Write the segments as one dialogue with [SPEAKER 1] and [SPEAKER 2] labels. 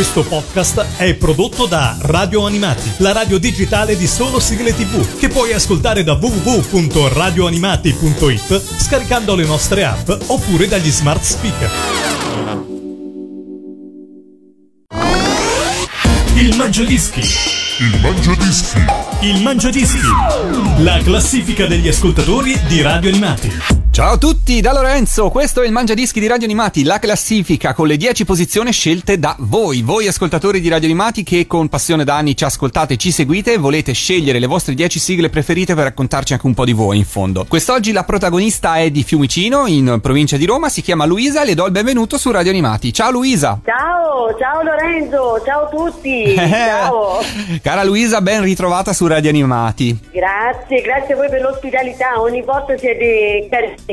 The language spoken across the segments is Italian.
[SPEAKER 1] Questo podcast è prodotto da Radio Animati, la radio digitale di solo sigle tv, che puoi ascoltare da www.radioanimati.it scaricando le nostre app oppure dagli smart speaker. Il Mangiadischi.
[SPEAKER 2] Il Mangiadischi.
[SPEAKER 1] Il Mangiadischi. La classifica degli ascoltatori di Radio Animati.
[SPEAKER 3] Ciao a tutti, da Lorenzo, questo è il Mangiadischi di Radio Animati, la classifica con le 10 posizioni scelte da voi, voi ascoltatori di Radio Animati che con passione da anni ci ascoltate ci seguite e volete scegliere le vostre 10 sigle preferite per raccontarci anche un po' di voi in fondo. Quest'oggi la protagonista è di Fiumicino, in provincia di Roma, si chiama Luisa e le do il benvenuto su Radio Animati. Ciao Luisa!
[SPEAKER 4] Ciao, ciao Lorenzo, ciao a tutti, ciao!
[SPEAKER 3] Cara Luisa, ben ritrovata su Radio Animati.
[SPEAKER 4] Grazie, grazie a voi per l'ospitalità, ogni volta siete carissimi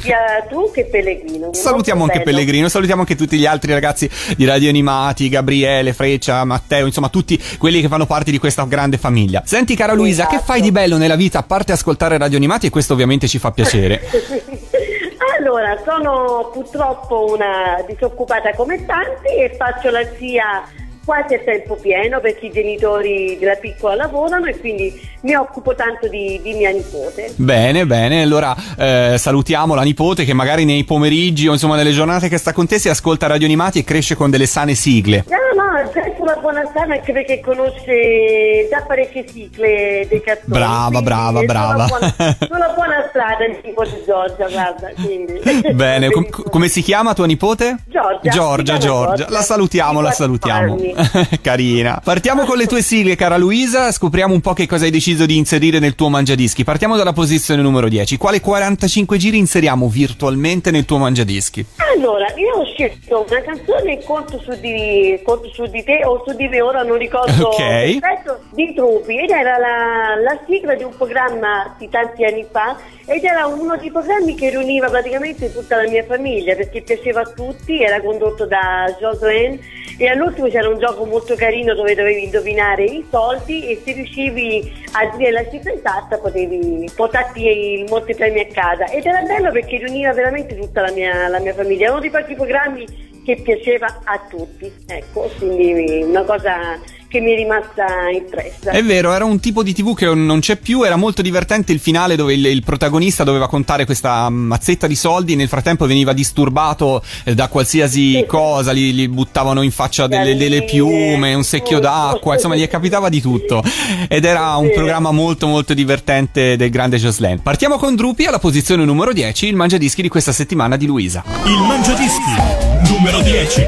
[SPEAKER 4] sia tu che Pellegrino.
[SPEAKER 3] Salutiamo anche
[SPEAKER 4] bello.
[SPEAKER 3] Pellegrino, salutiamo anche tutti gli altri ragazzi di Radio Animati, Gabriele, Freccia, Matteo, insomma tutti quelli che fanno parte di questa grande famiglia. Senti cara Luisa, che
[SPEAKER 4] Esatto.
[SPEAKER 3] fai di bello nella vita a parte ascoltare Radio Animati e questo ovviamente ci fa piacere.
[SPEAKER 4] allora, sono purtroppo una disoccupata come tanti e faccio la zia quasi a tempo pieno perché i genitori della piccola lavorano e quindi mi occupo tanto di, di mia nipote.
[SPEAKER 3] Bene, bene, allora eh, salutiamo la nipote che magari nei pomeriggi o insomma nelle giornate che sta con te si ascolta Radio Animati e cresce con delle sane sigle.
[SPEAKER 4] No, no, è sulla buona strada anche perché conosce già parecchie sigle dei cartoni.
[SPEAKER 3] Brava, brava, brava.
[SPEAKER 4] Sulla buona, sulla buona strada il tipo di Giorgia, guarda, quindi.
[SPEAKER 3] Bene, com- come si chiama tua nipote?
[SPEAKER 4] Giorgia.
[SPEAKER 3] Giorgia, Giorgia.
[SPEAKER 4] Giorgia.
[SPEAKER 3] La salutiamo, la salutiamo. Carina. Partiamo con le tue sigle, cara Luisa. Scopriamo un po' che cosa hai deciso di inserire nel tuo mangiadischi. Partiamo dalla posizione numero 10. Quale 45 giri inseriamo virtualmente nel tuo mangiadischi?
[SPEAKER 4] Allora, io ho scelto una canzone Conto su di, conto su di te o su di me, ora non ricordo
[SPEAKER 3] Ok.
[SPEAKER 4] perfetto, di Trupi ed era la, la sigla di un programma di tanti anni fa ed era uno dei programmi che riuniva praticamente tutta la mia famiglia perché piaceva a tutti, era condotto da Jocelyn e all'ultimo c'era un gioco molto carino dove dovevi indovinare i soldi e se riuscivi a dire la cifra esatta potevi portarti il montepremi a casa. Ed era bello perché riuniva veramente tutta la mia, la mia famiglia, era uno dei pochi programmi che piaceva a tutti, ecco, quindi una cosa che mi è rimasta impressa.
[SPEAKER 3] È vero, era un tipo di TV che non c'è più. Era molto divertente il finale dove il, il protagonista doveva contare questa mazzetta di soldi. Nel frattempo veniva disturbato eh, da qualsiasi
[SPEAKER 4] Sì.
[SPEAKER 3] cosa. Gli, gli buttavano in faccia delle, delle piume, un secchio
[SPEAKER 4] tutto.
[SPEAKER 3] d'acqua. Insomma, gli capitava di tutto. Ed era un
[SPEAKER 4] Sì.
[SPEAKER 3] programma molto, molto divertente del grande Jocelyn. Partiamo con Drupi alla posizione numero 10, il mangiadischi di questa settimana di Luisa.
[SPEAKER 1] Il Mangiadischi. Numero 10.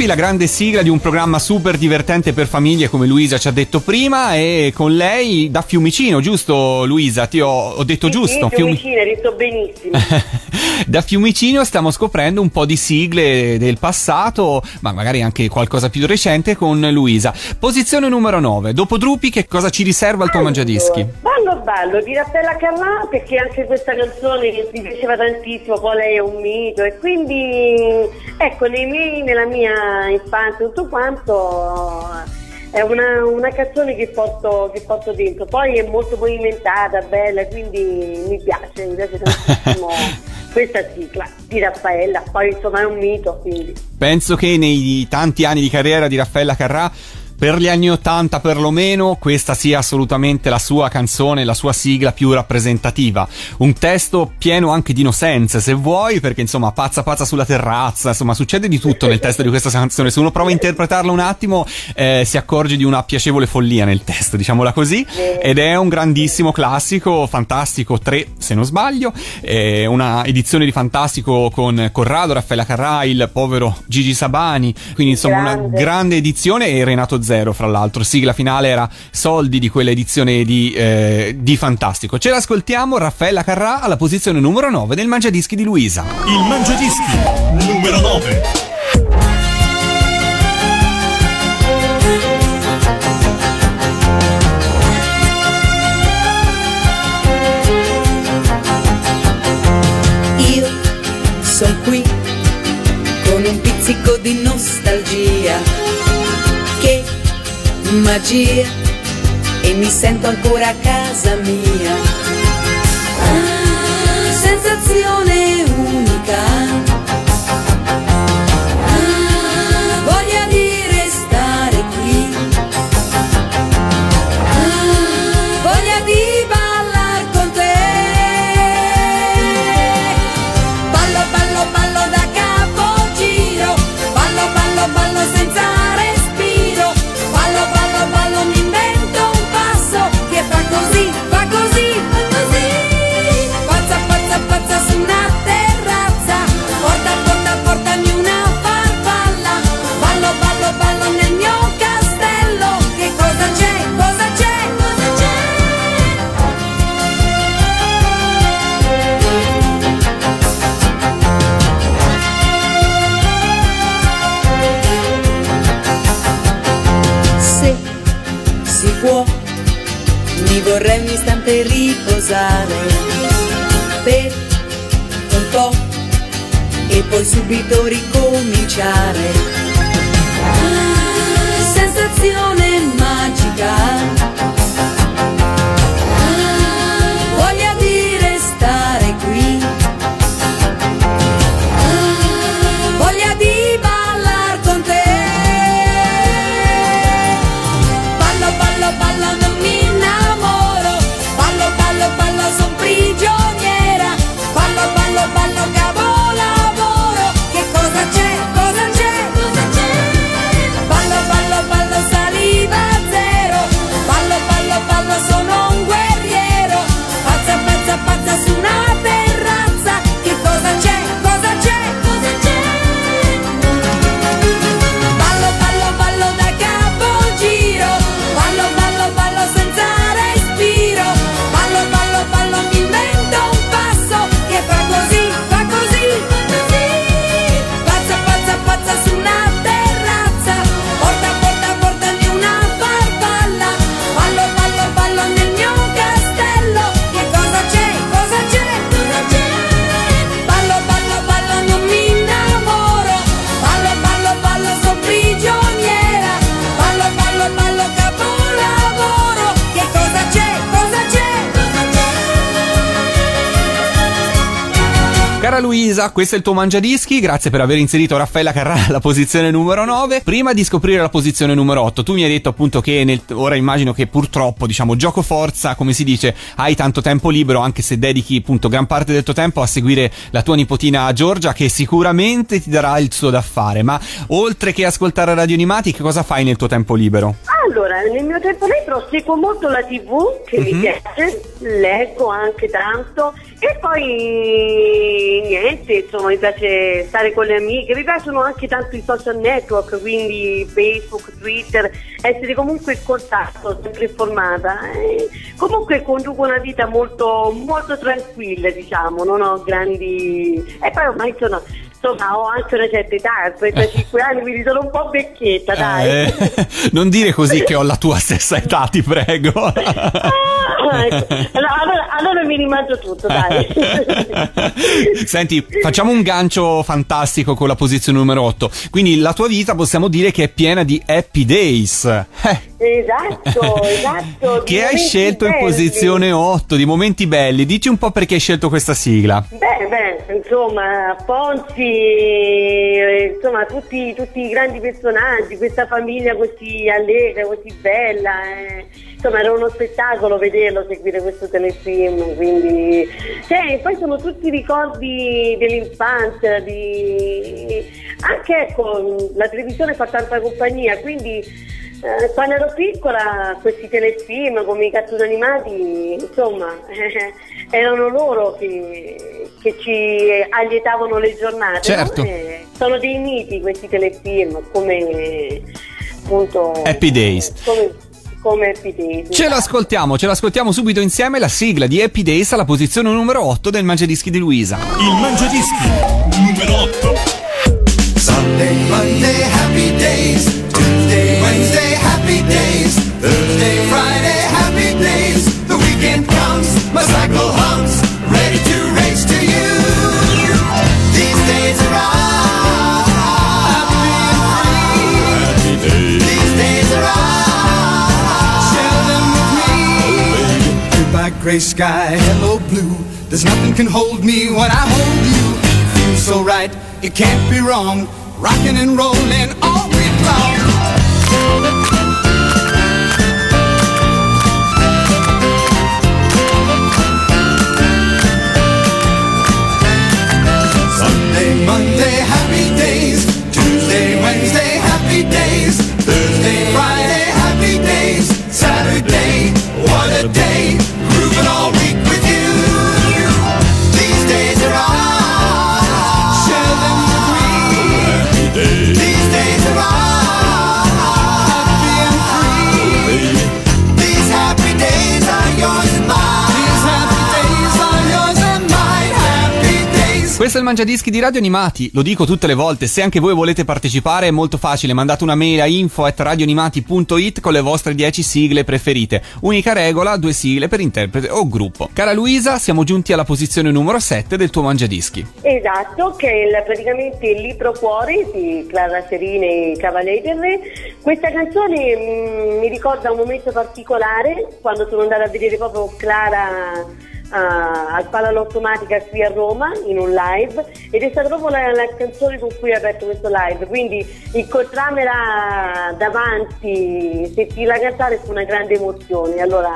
[SPEAKER 3] Drupi, la grande sigla di un programma super divertente per famiglie come Luisa ci ha detto prima e con lei da Fiumicino, giusto Luisa? Ti ho, ho detto
[SPEAKER 4] Sì,
[SPEAKER 3] giusto?
[SPEAKER 4] Sì, Fiumicino, hai detto benissimo.
[SPEAKER 3] da Fiumicino stiamo scoprendo un po' di sigle del passato, ma magari anche qualcosa più recente con Luisa. Posizione numero 9. Dopo Drupi, che cosa ci riserva il tuo mangiadischi?
[SPEAKER 4] Ballo ballo di Raffaella Carrà perché anche questa canzone mi piaceva tantissimo, poi lei è un mito e quindi ecco nei miei, nella mia infanzia tutto quanto è una, una canzone che porto, che porto dentro, poi è molto movimentata, bella, quindi mi piace, mi piace tantissimo questa sigla di Raffaella, poi insomma è un mito quindi.
[SPEAKER 3] Penso che nei tanti anni di carriera di Raffaella Carrà per gli anni 80 perlomeno questa sia assolutamente la sua canzone, la sua sigla più rappresentativa. Un testo pieno anche di innocenze, se vuoi, perché insomma pazza pazza sulla terrazza, insomma succede di tutto nel testo di questa canzone. Se uno prova a interpretarla un attimo eh, si accorge di una piacevole follia nel testo, diciamola così. Ed è un grandissimo classico, fantastico 3 se non sbaglio, è una edizione di fantastico con Corrado, Raffaella Carrà, il povero Gigi Sabani, quindi insomma una
[SPEAKER 4] Grande.
[SPEAKER 3] grande edizione e Renato Zero, fra l'altro. Sigla finale era Soldi di quell'edizione di, eh, di Fantastico. Ce l'ascoltiamo, Raffaella Carrà alla posizione numero 9 del Mangiadischi di Luisa.
[SPEAKER 1] Il Mangiadischi numero 9.
[SPEAKER 5] Magia! E mi sento ancora a casa mia. Ah, sensazione
[SPEAKER 3] Luisa, questo è il tuo mangiadischi, grazie per aver inserito Raffaella Carrà alla posizione numero 9. Prima di scoprire la posizione numero 8, tu mi hai detto appunto che nel- ora immagino che purtroppo, diciamo, gioco forza, come si dice, hai tanto tempo libero, anche se dedichi appunto gran parte del tuo tempo a seguire la tua nipotina Giorgia, che sicuramente ti darà il suo da fare. Ma oltre che ascoltare radio animati, che cosa fai nel tuo tempo libero?
[SPEAKER 4] Allora, nel mio tempo libero seguo molto la tv che mi
[SPEAKER 3] Mhm.
[SPEAKER 4] piace, leggo anche tanto e poi niente, insomma mi piace stare con le amiche, mi piacciono anche tanto i social network, quindi Facebook, Twitter, essere comunque in contatto, sempre informata. Eh, comunque conduco una vita molto, molto tranquilla, diciamo, non ho grandi... E poi ormai sono... Insomma, ho anche una certa età, a 35 anni, quindi sono un po' vecchietta, dai.
[SPEAKER 3] Eh, non dire così che ho la tua stessa età, ti prego.
[SPEAKER 4] Ah, ecco. allora, allora- mi rimangio tutto, dai.
[SPEAKER 3] Senti, facciamo un gancio fantastico con la posizione numero 8. Quindi la tua vita possiamo dire che è piena di happy days. Eh,
[SPEAKER 4] esatto, esatto.
[SPEAKER 3] che hai scelto in
[SPEAKER 4] belli.
[SPEAKER 3] posizione 8, di momenti belli. Dici un po' perché hai scelto questa sigla.
[SPEAKER 4] Beh, beh, insomma, Ponzi, insomma, tutti, tutti i grandi personaggi, questa famiglia così allegra, così bella. eh. Insomma, era uno spettacolo vederlo, seguire questo telefilm, quindi... Cioè, poi sono tutti ricordi dell'infanzia, di... Anche, ecco, la televisione fa tanta compagnia, quindi... eh, quando ero piccola questi telefilm come i cartoni animati, insomma, erano loro che, che ci allietavano le giornate.
[SPEAKER 3] Certo.
[SPEAKER 4] no? Eh, sono dei miti questi telefilm, come appunto...
[SPEAKER 3] Happy Days.
[SPEAKER 4] Come, come Happy Days.
[SPEAKER 3] Ce l'ascoltiamo, ce l'ascoltiamo subito insieme la sigla di Happy Days alla posizione numero 8 del Mangiadischi di Luisa.
[SPEAKER 1] Il Mangiadischi numero 8.
[SPEAKER 6] Sunday, Monday, happy days. Tuesday, Wednesday, happy days. Gray sky, hello, blue. There's nothing can hold me when I hold you. Feels so right, it can't be wrong. Rocking and rolling all week long. Sunday, Monday, happy days. Tuesday, Wednesday, happy days. Thursday, Friday, happy days. Saturday, what a day it all.
[SPEAKER 3] Questo è il Mangiadischi di Radio Animati, lo dico tutte le volte, se anche voi volete partecipare è molto facile, mandate una mail a info at radioanimati.it con le vostre 10 sigle preferite. Unica regola, due sigle per interprete o gruppo. Cara Luisa, siamo giunti alla posizione numero 7 del tuo Mangiadischi.
[SPEAKER 4] Esatto, che è il- praticamente il libro Cuore di Clara Serini e Cavalieri del Re. Questa canzone mm, mi ricorda un momento particolare quando sono andata a vedere proprio Clara ah, al Palalottomatica qui a Roma in un live ed è stata proprio la, la canzone con cui ho aperto questo live. Quindi incontramela davanti, sentirla cantare fu una grande emozione. Allora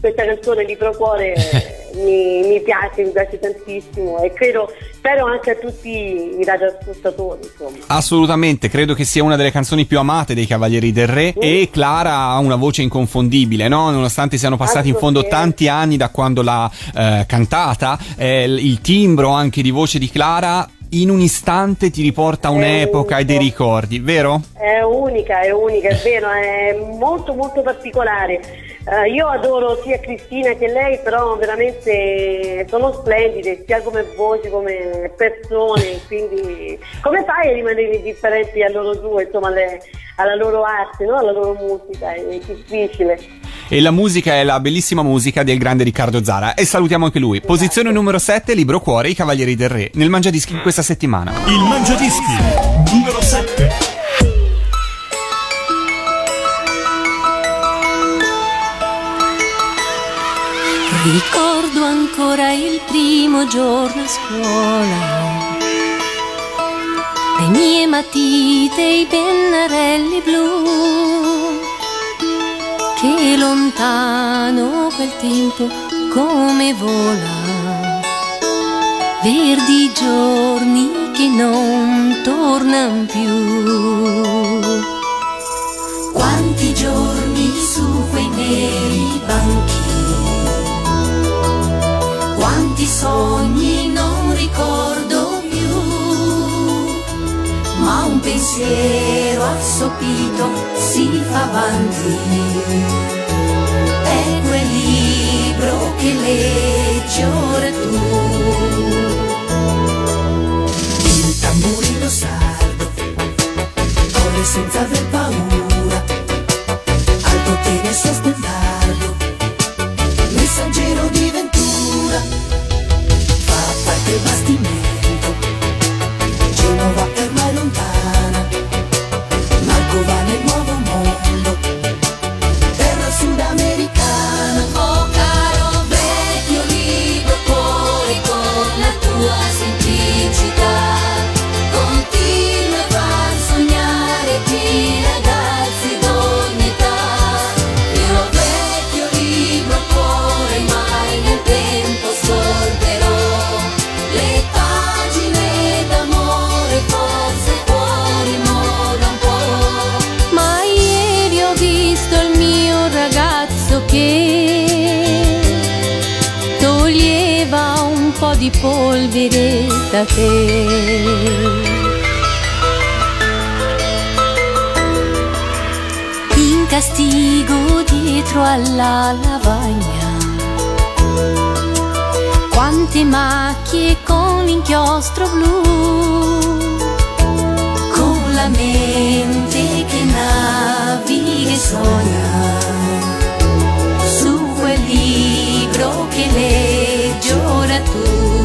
[SPEAKER 4] questa canzone Libro Cuore mi, mi piace, mi piace tantissimo e credo, spero anche a tutti i radioascoltatori, insomma.
[SPEAKER 3] Assolutamente, credo che sia una delle canzoni più amate dei Cavalieri del Re e Clara ha una voce inconfondibile, no? Nonostante siano passati in fondo tanti anni da quando l'ha eh, cantata, eh, il timbro anche di voce di Clara in un istante ti riporta un'epoca e dei ricordi, vero?
[SPEAKER 4] È unica, è unica, è vero, è molto molto particolare. Eh, io adoro sia Cristina che lei, però veramente sono splendide, sia come voci, come persone, quindi come fai a rimanere indifferenti a loro due, insomma, alle- alla loro arte, no? alla loro musica, è difficile.
[SPEAKER 3] E la musica è la bellissima musica del grande Riccardo Zara. E salutiamo anche lui. Posizione numero 7, Libro Cuore, i Cavalieri del Re, nel Mangiadischi di questa settimana.
[SPEAKER 1] Il Mangiadischi numero 7.
[SPEAKER 7] Ricordo ancora il primo giorno a scuola. Le mie matite i pennarelli blu. Che lontano quel tempo come vola. Verdi giorni che non tornano più. Quanti giorni
[SPEAKER 1] quei neri banchi. Sogni non ricordo più, ma un pensiero assopito si fa avanti. È quel libro che leggi ora tu.
[SPEAKER 8] Il tamburino sardo corre senza aver paura, al potere suo
[SPEAKER 1] che toglieva un po' di polvere da te. In castigo dietro alla lavagna, quante macchie con l'inchiostro blu con la mente che naviga e sogna libro che leggi ora tu.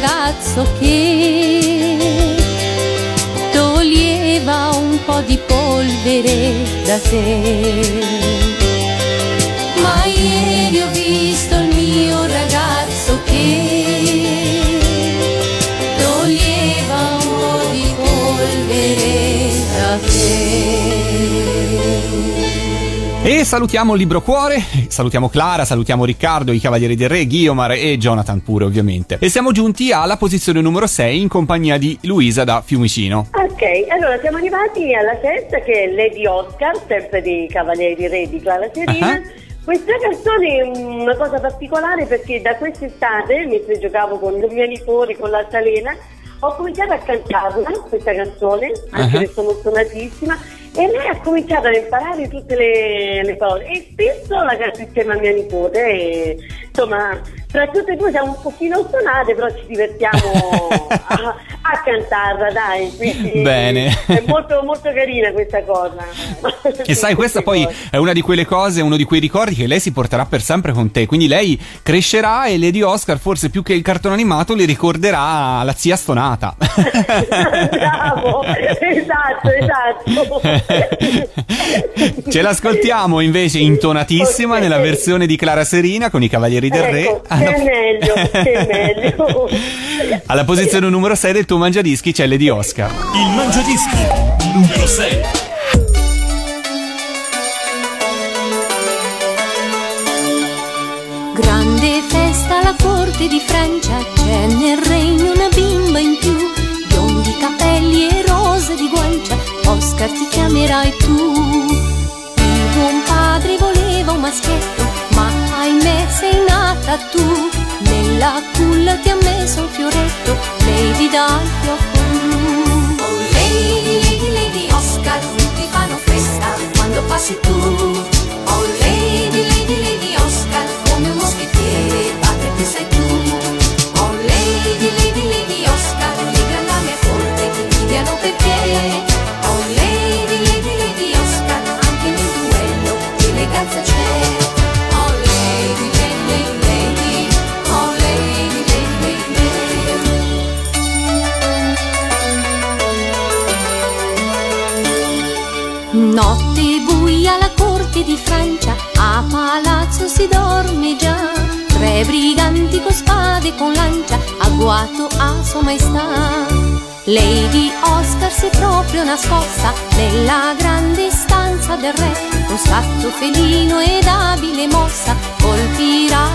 [SPEAKER 1] Ragazzo che toglieva un po' di polvere da te.
[SPEAKER 3] E salutiamo il Libro Cuore, salutiamo Clara, salutiamo Riccardo, i Cavalieri del Re, Guiomar e Jonathan pure ovviamente. E siamo giunti alla posizione numero 6 in compagnia di Luisa da Fiumicino.
[SPEAKER 4] Ok, allora siamo arrivati alla sesta che è Lady Oscar, sempre dei Cavalieri Re di Clara Serena.
[SPEAKER 3] Ah.
[SPEAKER 4] Questa canzone è una cosa particolare perché da quest'estate, mentre giocavo con mia nipote, con l'altalena, ho cominciato a cantarla, questa canzone, anche
[SPEAKER 3] Ah.
[SPEAKER 4] se sono suonatissima, e lei ha cominciato ad imparare tutte le, le parole e spesso la canto insieme a mia nipote e, insomma tra tutte e due siamo un pochino suonate però ci divertiamo a, a cantarla dai quindi
[SPEAKER 3] Bene.
[SPEAKER 4] è molto molto carina questa cosa
[SPEAKER 3] E sai, questa poi è una di quelle cose, uno di quei ricordi che lei si porterà per sempre con te. Quindi lei crescerà e Lady Oscar, forse più che il cartone animato, le ricorderà la zia stonata.
[SPEAKER 4] bravo esatto esatto
[SPEAKER 3] Ce l'ascoltiamo invece intonatissima
[SPEAKER 4] Ok.
[SPEAKER 3] nella versione di Clara Serina con i Cavalieri del Re.
[SPEAKER 4] Che è meglio che è meglio
[SPEAKER 3] Alla posizione numero 6 del tuo mangiadischi c'è Lady Oscar.
[SPEAKER 9] Il Mangiadischi numero 6.
[SPEAKER 1] Grande festa alla corte di Francia, c'è nel regno una bimba in più, biondi capelli e rose di guancia, Oscar ti chiamerai tu. Il buon padre voleva un maschietto, ahimè sei nata tu. Nella culla ti ha messo un fioretto, Lady dal fiocco blu. Oh Lady, Lady, Lady Oscar, tutti fanno festa quando passi tu. Francia, a palazzo si dorme già. Tre briganti con spade e con lancia, agguato a sua maestà. Lady Oscar si è proprio nascosta nella grande stanza del re, con scatto felino ed abile mossa, colpirà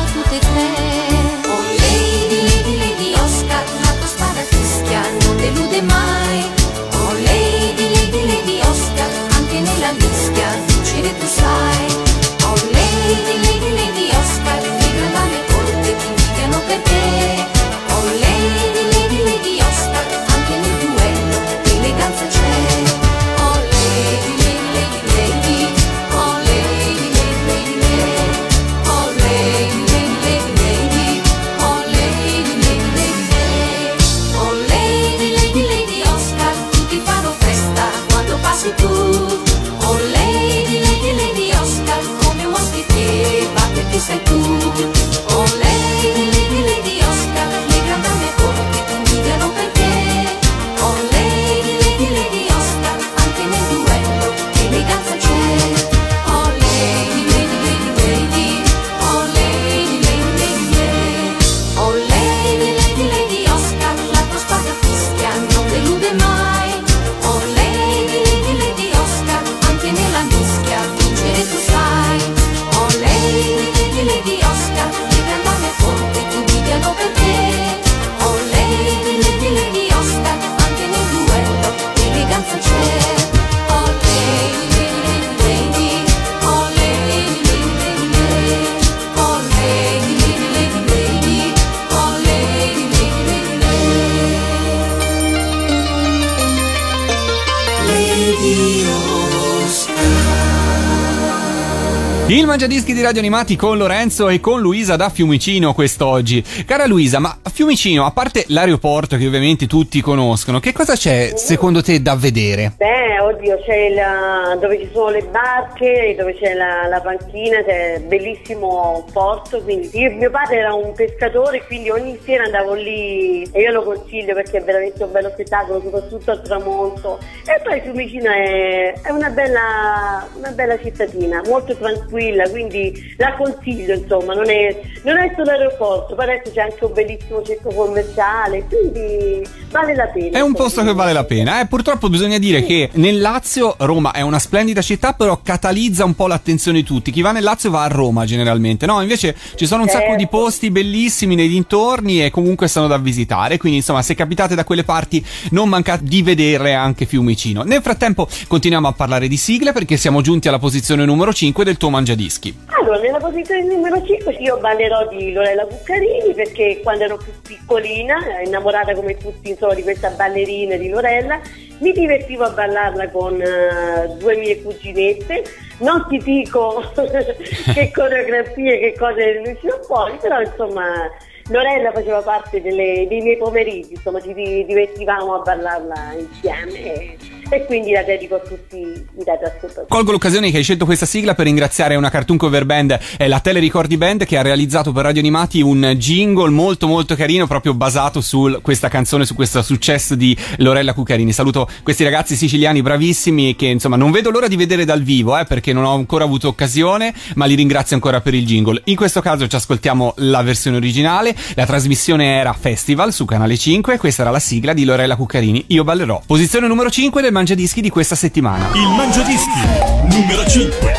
[SPEAKER 3] Il Mangiadischi di Radio Animati con Lorenzo e con Luisa da Fiumicino quest'oggi. Cara Luisa, ma a Fiumicino, a parte l'aeroporto che ovviamente tutti conoscono, che cosa c'è secondo te da vedere?
[SPEAKER 4] Beh, oddio, c'è la, dove ci sono le barche, dove c'è la, la panchina, c'è un bellissimo porto. Quindi io, mio padre era un pescatore, quindi ogni sera andavo lì e io lo consiglio perché è veramente un bello spettacolo, soprattutto al tramonto. E poi Fiumicino è, è una, bella, una bella cittadina, molto tranquilla, quindi la consiglio, insomma, non è, non è solo l'aeroporto, poi adesso c'è anche un bellissimo centro commerciale, quindi vale la pena.
[SPEAKER 3] È un posto che vale la pena. Eh, purtroppo bisogna dire che nel Lazio Roma è una splendida città, però catalizza un po' l'attenzione di tutti. Chi va nel Lazio va a Roma generalmente, no? Invece ci sono un sacco di
[SPEAKER 4] Certo.
[SPEAKER 3] posti bellissimi nei dintorni e comunque sono da visitare. Quindi, insomma, se capitate da quelle parti, non mancate di vedere anche Fiumicino. Nel frattempo, continuiamo a parlare di sigle perché siamo giunti alla posizione numero 5 del tuo mangiadischi.
[SPEAKER 4] Allora, nella posizione numero 5 io ballerò di Lorella Cuccarini perché quando ero più piccolina, innamorata come tutti insomma, di questa ballerina di Lorella, mi divertivo a ballarla con eh, due mie cuginette. Non ti dico che coreografie, che cose ne uscivano fuori, però insomma Lorella faceva parte delle- dei miei pomeriggi, insomma ci di- divertivamo a ballarla insieme e, e quindi la dedico a tutti i radioascoltatori.
[SPEAKER 3] Colgo l'occasione che hai scelto questa sigla per ringraziare una cartoon cover band, eh, la Tele Ricordi Band, che ha realizzato per Radio Animati un jingle molto molto carino, proprio basato su questa canzone, su questo successo di Lorella Cuccarini. Saluto questi ragazzi siciliani bravissimi che insomma non vedo l'ora di vedere dal vivo, eh, perché non ho ancora avuto occasione, ma li ringrazio ancora per il jingle. In questo caso ci ascoltiamo la versione originale, la trasmissione era Festival su Canale 5, questa era la sigla di Lorella Cuccarini, Io ballerò. Posizione numero 5 del Mangiadischi di questa settimana.
[SPEAKER 9] Il Mangiadischi numero 5.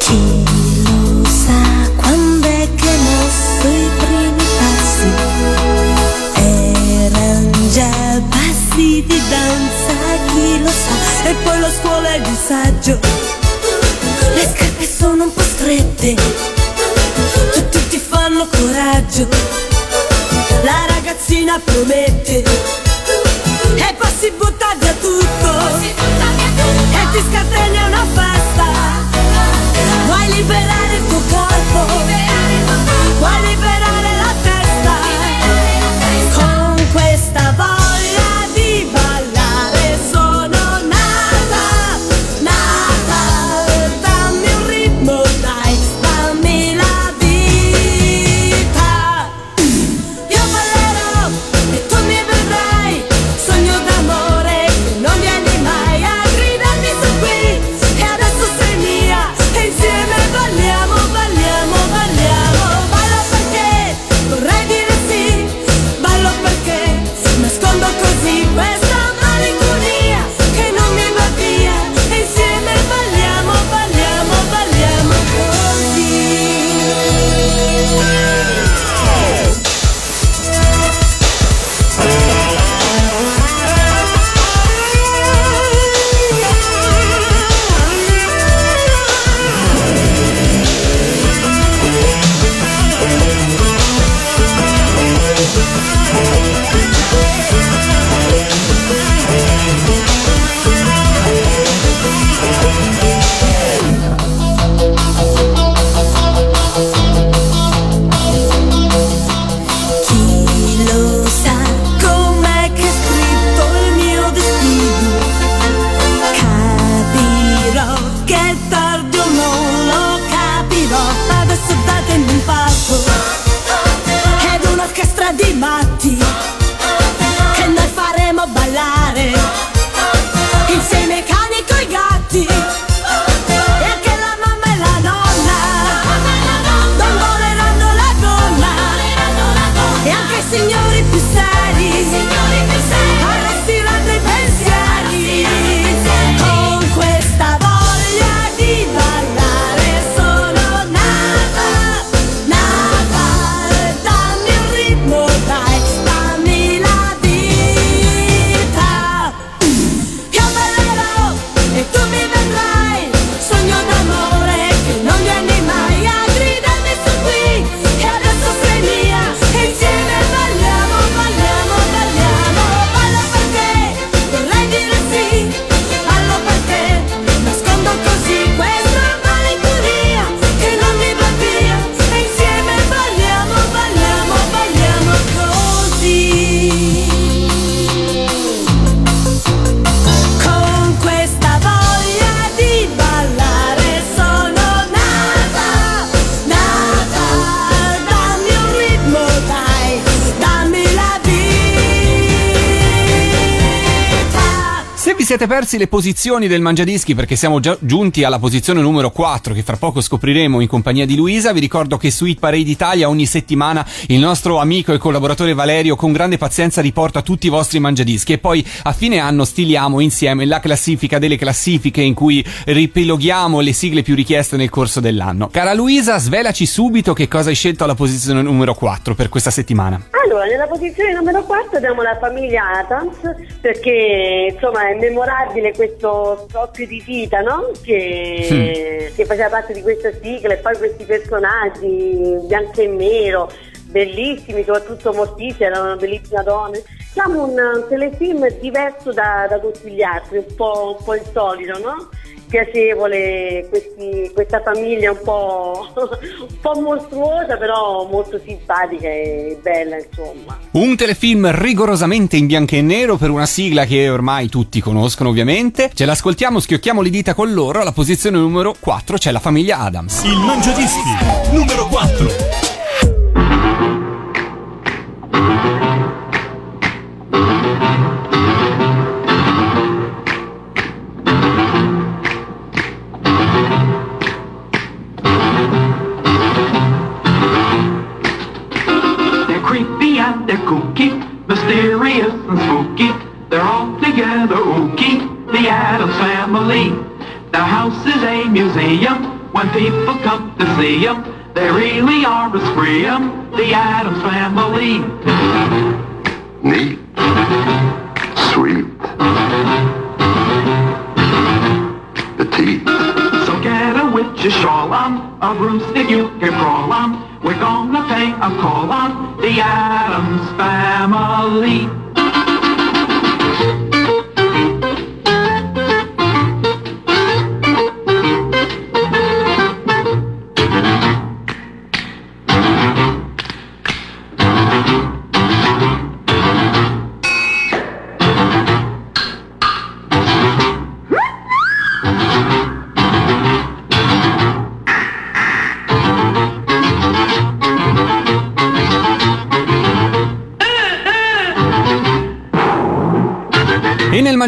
[SPEAKER 10] Chi lo sa quando è che mosso i primi passi? Erano già passi di danza, chi lo sa? E poi la scuola è di saggio. Strette, tutti ti fanno coraggio. La ragazzina promette e poi si butta via tutto. E ti scatena una festa. Vuoi liberare il tuo corpo? Vuoi
[SPEAKER 3] persi le posizioni del Mangiadischi perché siamo già giunti alla posizione numero 4 che fra poco scopriremo in compagnia di Luisa, vi ricordo che su Hit Parade Italia ogni settimana il nostro amico e collaboratore Valerio con grande pazienza riporta tutti i vostri Mangiadischi e poi a fine anno stiliamo insieme la classifica delle classifiche in cui ripiloghiamo le sigle più richieste nel corso dell'anno. Cara Luisa, svelaci subito che cosa hai scelto alla posizione numero 4 per questa settimana.
[SPEAKER 4] Allora, nella posizione numero 4 abbiamo la famiglia Adams, perché insomma è memorabile questo scoppio di vita, no? Che, che faceva parte di questa sigla e poi questi personaggi bianco e nero, bellissimi, soprattutto Morticia, era una bellissima donna. Diciamo un, un telefilm diverso da, da tutti gli altri, un po', un po' insolito, no? Piacevole, questi- questa famiglia un po', un po' mostruosa, però molto simpatica e bella, insomma.
[SPEAKER 3] Un telefilm rigorosamente in bianco e nero per una sigla che ormai tutti conoscono ovviamente. Ce l'ascoltiamo, schiocchiamo le dita con loro. Alla posizione numero 4 c'è la famiglia Adams.
[SPEAKER 1] Il Mangiadischi numero 4.
[SPEAKER 11] Ooky, the Adams family. The house is a museum. When people come to see 'em, they really are a scream. The Adams family.
[SPEAKER 2] Neat. Sweet. Petite.
[SPEAKER 11] So get a witch's shawl on, a broomstick you can crawl on. We're gonna pay a call on the Addams family.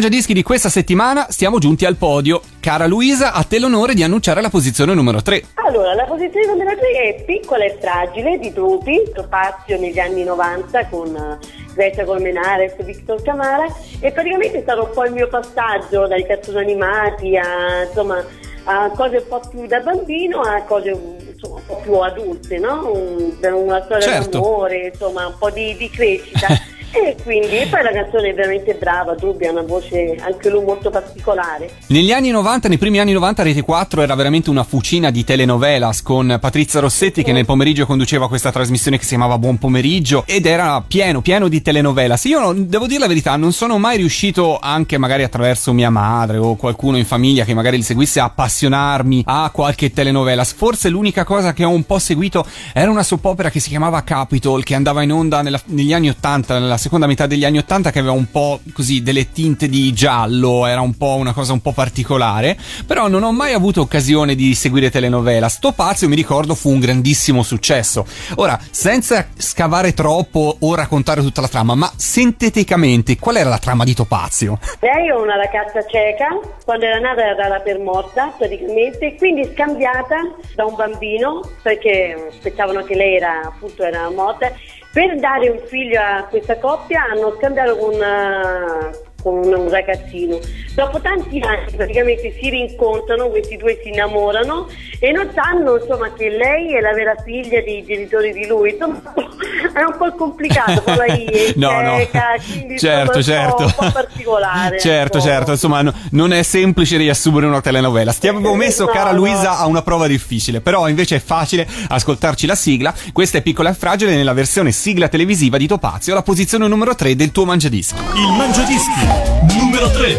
[SPEAKER 3] Mangiadischi di questa settimana siamo giunti al podio. Cara Luisa, a te l'onore di annunciare la posizione numero 3.
[SPEAKER 4] Allora, la posizione numero 3 è Piccola e fragile di Trupi, Topazio negli anni 90 con eh, Grecia Colmenares Victor Camara e praticamente è stato un po' il mio passaggio dai cartoni animati a, insomma, a cose un po' più da bambino a cose insomma, un po' più adulte, no? Un- una storia
[SPEAKER 3] Certo.
[SPEAKER 4] d'amore, insomma, un po' di, di crescita. E quindi, e poi la canzone è veramente brava, Drubi ha una voce anche lui molto particolare.
[SPEAKER 3] Negli anni 90, nei primi anni 90, Rete 4 era veramente una fucina di telenovelas con Patrizia Rossetti che nel pomeriggio conduceva questa trasmissione che si chiamava Buon Pomeriggio ed era pieno, pieno di telenovelas. Io non- devo dire la verità, non sono mai riuscito, anche magari attraverso mia madre o qualcuno in famiglia che magari li seguisse, a appassionarmi a qualche telenovelas. Forse l'unica cosa che ho un po' seguito era una soap opera che si chiamava Capitol, che andava in onda nella- negli anni 80, nella seconda metà degli anni 80, che aveva un po' così delle tinte di giallo, era un po' una cosa un po' particolare. Però non ho mai avuto occasione di seguire telenovela. Sto pazzo, mi ricordo, fu un grandissimo successo. Ora, senza scavare troppo o raccontare tutta la trama, ma sinteticamente, qual era la trama di Topazio?
[SPEAKER 4] Lei è una ragazza cieca, quando era nata era data per morta praticamente, quindi scambiata da un bambino perché pensavano che lei era appunto era morta. Per dare un figlio a questa coppia hanno scambiato con, eh, con un, ragazzino. Dopo tanti anni praticamente si rincontrano, questi due si innamorano e non sanno insomma che lei è la vera figlia dei genitori di lui. Insomma, è un po' complicato, poi lei è
[SPEAKER 3] No, no.
[SPEAKER 4] cieca, quindi
[SPEAKER 3] Certo,
[SPEAKER 4] insomma, è un po'-
[SPEAKER 3] certo.
[SPEAKER 4] un po' particolare.
[SPEAKER 3] Certo,
[SPEAKER 4] ecco.
[SPEAKER 3] certo, insomma, no- non è semplice riassumere una telenovela. Ti avevo messo,
[SPEAKER 4] No,
[SPEAKER 3] cara
[SPEAKER 4] no.
[SPEAKER 3] Luisa, a una prova difficile, però invece è facile ascoltarci la sigla. Questa è Piccola e Fragile nella versione sigla televisiva di Topazio, la posizione numero 3 del tuo mangiadischi.
[SPEAKER 1] Il Mangiadischi numero 3.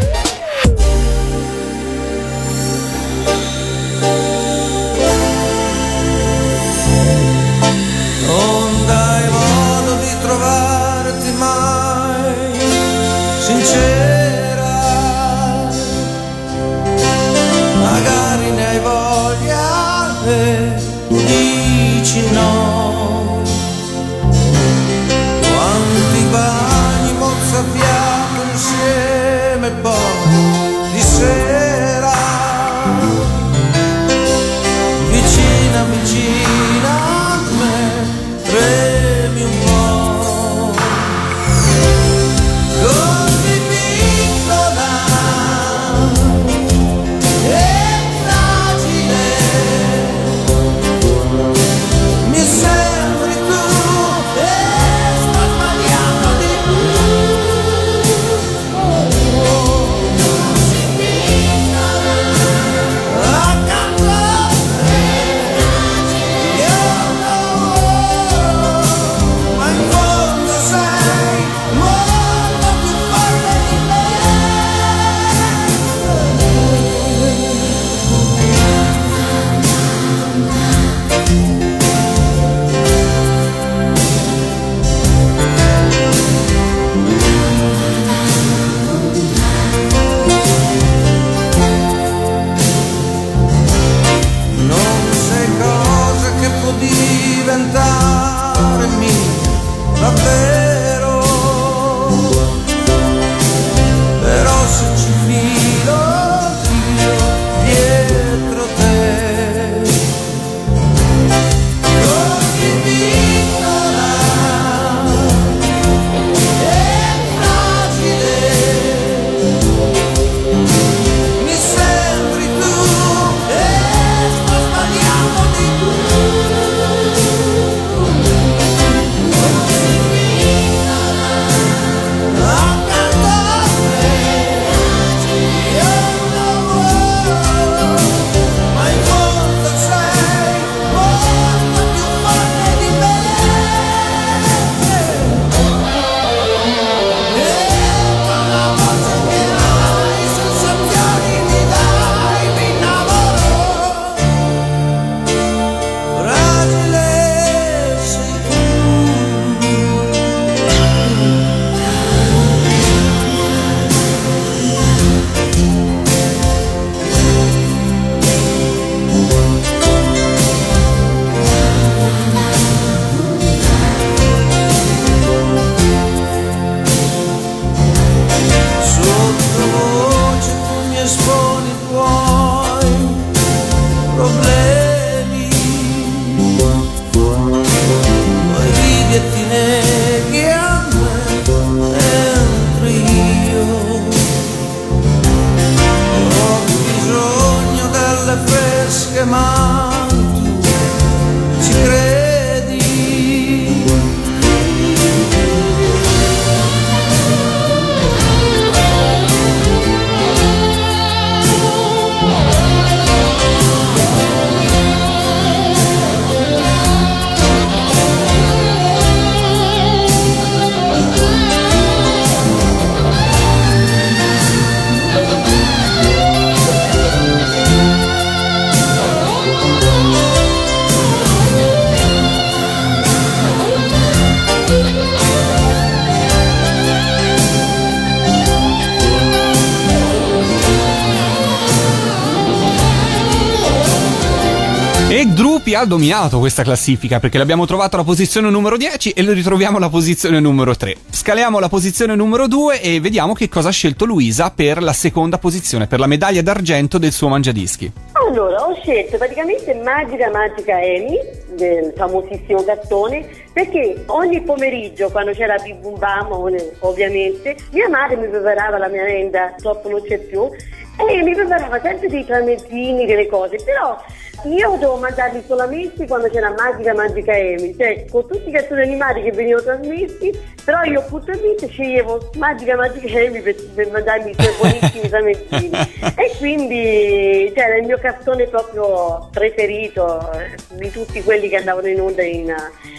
[SPEAKER 3] Ha dominato questa classifica perché l'abbiamo trovato alla posizione numero 10 e lo ritroviamo alla posizione numero 3. Scaliamo la posizione numero 2 e vediamo che cosa ha scelto Luisa per la seconda posizione, per la medaglia d'argento del suo mangiadischi.
[SPEAKER 4] Allora, ho scelto praticamente Magica Magica Amy, del famosissimo cartone, perché ogni pomeriggio, quando c'era Bim Bum Bam, ov- ovviamente, mia madre mi preparava la merenda, purtroppo non c'è più, e mi preparava sempre dei tramezzini, delle cose, però io dovevo mangiarli solamente quando c'era Magica Magica Amy, cioè con tutti i cartoni animati che venivano trasmessi, però io puntualmente sceglievo Magica Magica Amy per, per mangiarmi i suoi buonissimi tramezzini. e quindi cioè, era il mio cartone proprio preferito eh, di tutti quelli che andavano in onda in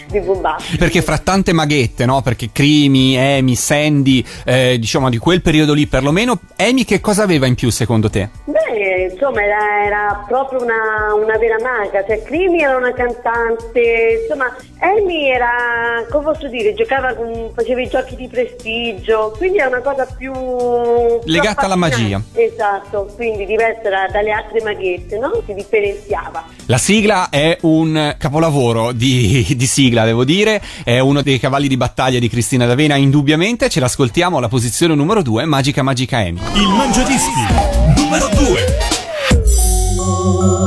[SPEAKER 4] di Bumba.
[SPEAKER 3] Perché fra tante maghette, no? Perché Crimi, Amy, Sandy, eh, diciamo di quel periodo lì perlomeno, Amy che cosa aveva in più secondo te?
[SPEAKER 4] Beh, insomma, era, era proprio una, una vera maga, cioè Crimi era una cantante, insomma, Amy era, come posso dire, giocava con, faceva i giochi di prestigio, quindi era una cosa più...
[SPEAKER 3] Legata alla magia.
[SPEAKER 4] Esatto, quindi diversa da- dalle altre maghette, no? Si differenziava.
[SPEAKER 3] La sigla è un capolavoro di, di sigla, devo dire, è uno dei cavalli di battaglia di Cristina D'Avena, indubbiamente, ce l'ascoltiamo alla posizione numero 2, Magica Magica Amy.
[SPEAKER 1] Il Mangiadischi numero 2.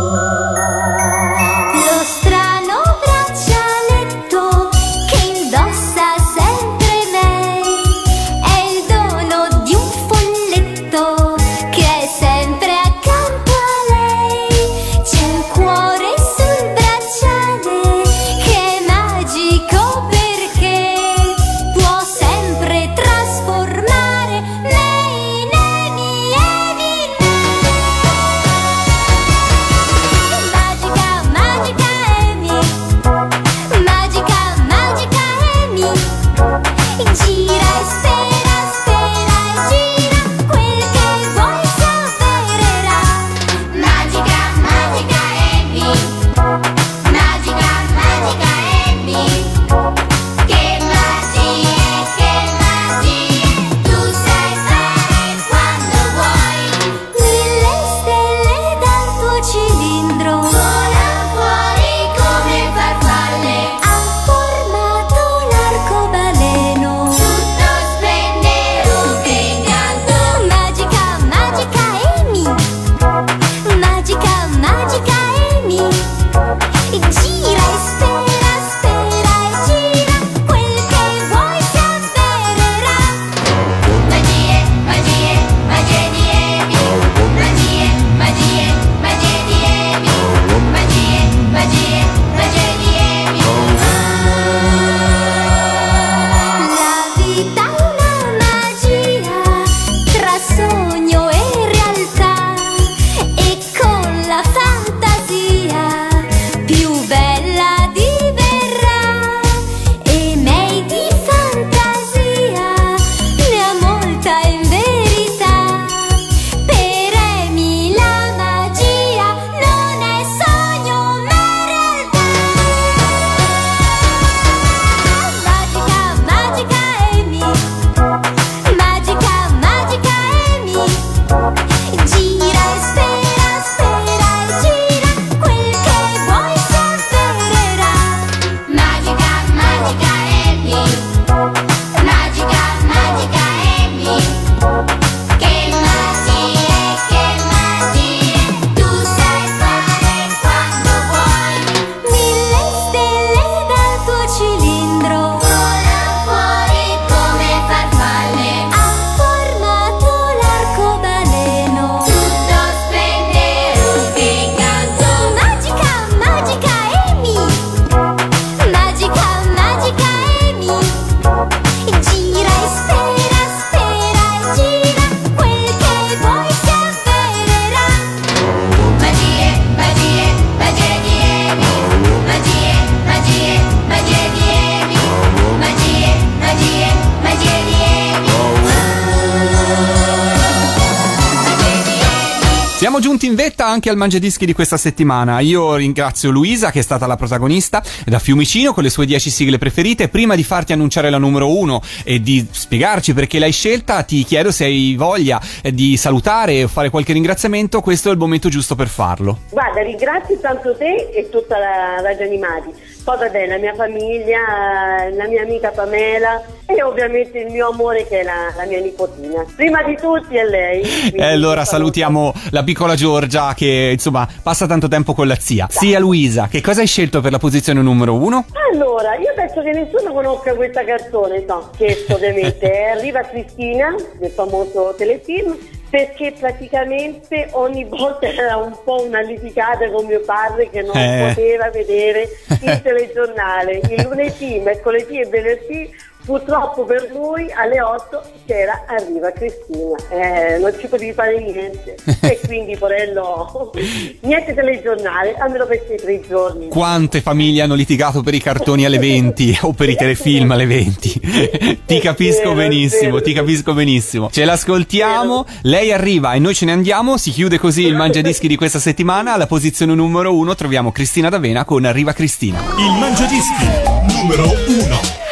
[SPEAKER 3] Al Mangiadischi di questa settimana. Io ringrazio Luisa, che è stata la protagonista, da Fiumicino, con le sue 10 sigle preferite. Prima di farti annunciare la numero 1 e di spiegarci perché l'hai scelta, ti chiedo se hai voglia eh, di salutare o fare qualche ringraziamento. Questo è il momento giusto per farlo.
[SPEAKER 4] Guarda, ringrazio tanto te e tutta la Radio Animati. Poi vabbè, la mia famiglia, la mia amica Pamela e ovviamente il mio amore che è la, la mia nipotina. Prima di tutti è lei.
[SPEAKER 3] E allora salutiamo la piccola Giorgia che insomma passa tanto tempo con la zia. Zia Luisa, che cosa hai scelto per la posizione numero 1?
[SPEAKER 4] Allora, io penso che nessuno conosca questa canzone, no, scherzo ovviamente, è Arriva Cristina, del famoso telefilm, perché praticamente ogni volta era un po' una litigata con mio padre che non
[SPEAKER 3] Eh.
[SPEAKER 4] poteva vedere il telegiornale. Il lunedì, mercoledì e venerdì, purtroppo per lui alle 8 c'era Arriva Cristina, Eh, non ci potevi fare niente. e quindi, porello, niente telegiornale, almeno per questi tre giorni.
[SPEAKER 3] Quante famiglie hanno litigato per i cartoni alle 20 o per i telefilm alle 20? ti capisco benissimo, ti capisco benissimo. Ce l'ascoltiamo, lei arriva e noi ce ne andiamo. Si chiude così il Mangiadischi di questa settimana. Alla posizione numero 1 troviamo Cristina D'Avena con Arriva Cristina.
[SPEAKER 1] Il Mangiadischi numero 1.